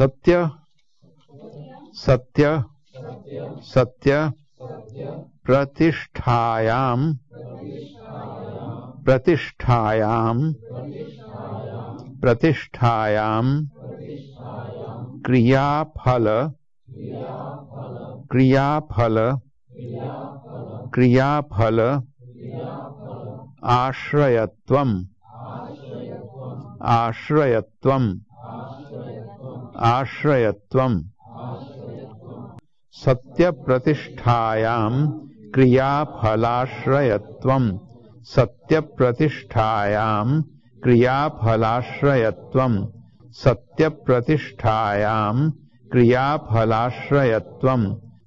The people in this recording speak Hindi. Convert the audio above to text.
सत्य सत्य सत्य प्रतिष्ठायाम प्रतिष्ठायाम प्रतिष्ठायाम क्रियाफल क्रियाफल क्रियाफल आश्रयत्वम आश्रयत्वम आश्रयत्वम्। सत्यप्रतिष्ठायाम् क्रियाफलाश्रयत्वम्। सत्यप्रतिष्ठायाम् क्रियाफलाश्रयत्वम्। सत्यप्रतिष्ठायाम् क्रियाफलाश्रयत्वम्।